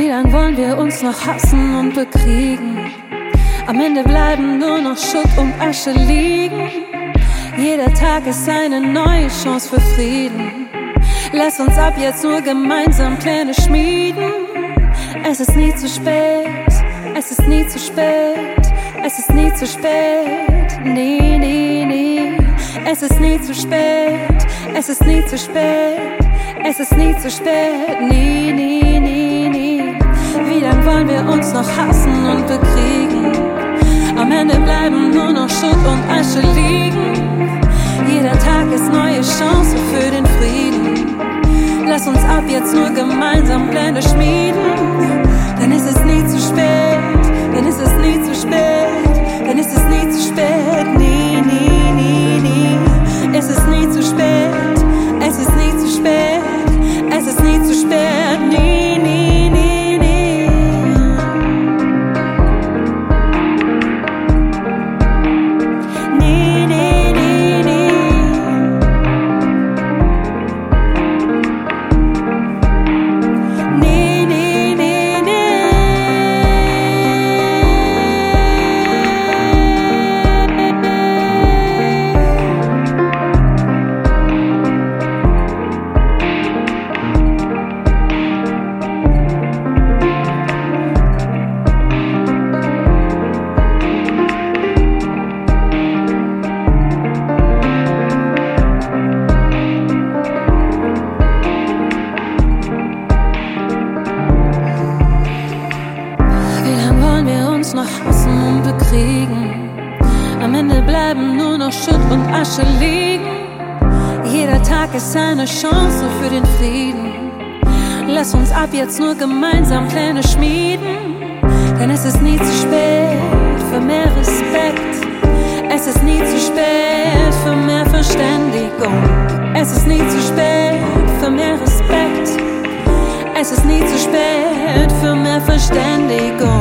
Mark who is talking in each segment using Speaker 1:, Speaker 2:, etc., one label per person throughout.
Speaker 1: Wie lang wollen wir uns noch hassen und bekriegen? Am Ende bleiben nur noch Schutt und Asche liegen. Jeder Tag ist eine neue Chance für Frieden. Lass uns ab jetzt nur gemeinsam Pläne schmieden. Es ist nie zu spät, es ist nie zu spät, es ist nie zu spät. Nie, nie, nie. Es ist nie zu spät, es ist nie zu spät, es ist nie zu spät. Nie, nie. Wie lang wollen wir uns noch hassen und bekriegen? Am Ende bleiben nur noch Schutt und Asche liegen. Jeder Tag ist neue Chance für den Frieden. Lass uns ab jetzt nur gemeinsam Pläne schmieden. Bleiben nur noch Schutt und Asche liegen. Jeder Tag ist eine Chance für den Frieden. Lass uns ab jetzt nur gemeinsam Pläne schmieden. Denn es ist nie zu spät für mehr Respekt. Es ist nie zu spät für mehr Verständigung. Es ist nie zu spät für mehr Respekt. Es ist nie zu spät für mehr Verständigung.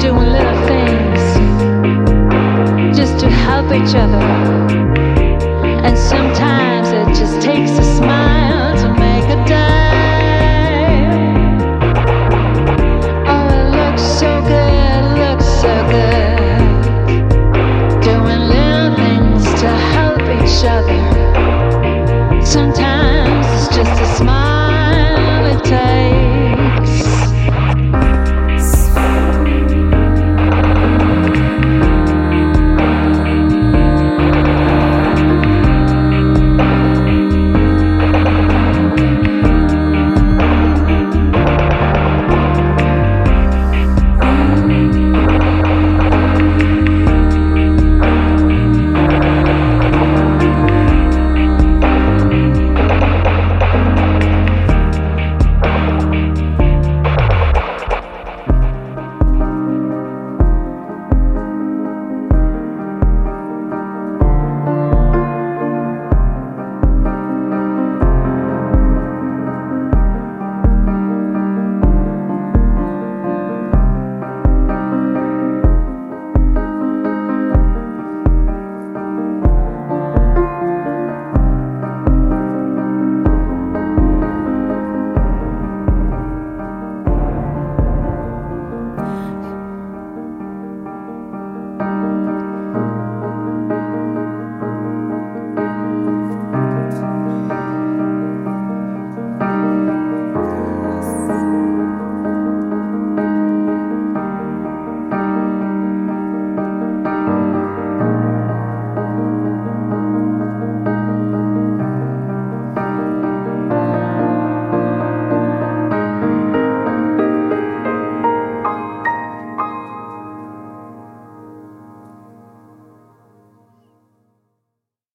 Speaker 1: Doing little things just to help each other. And sometimes it just takes a smile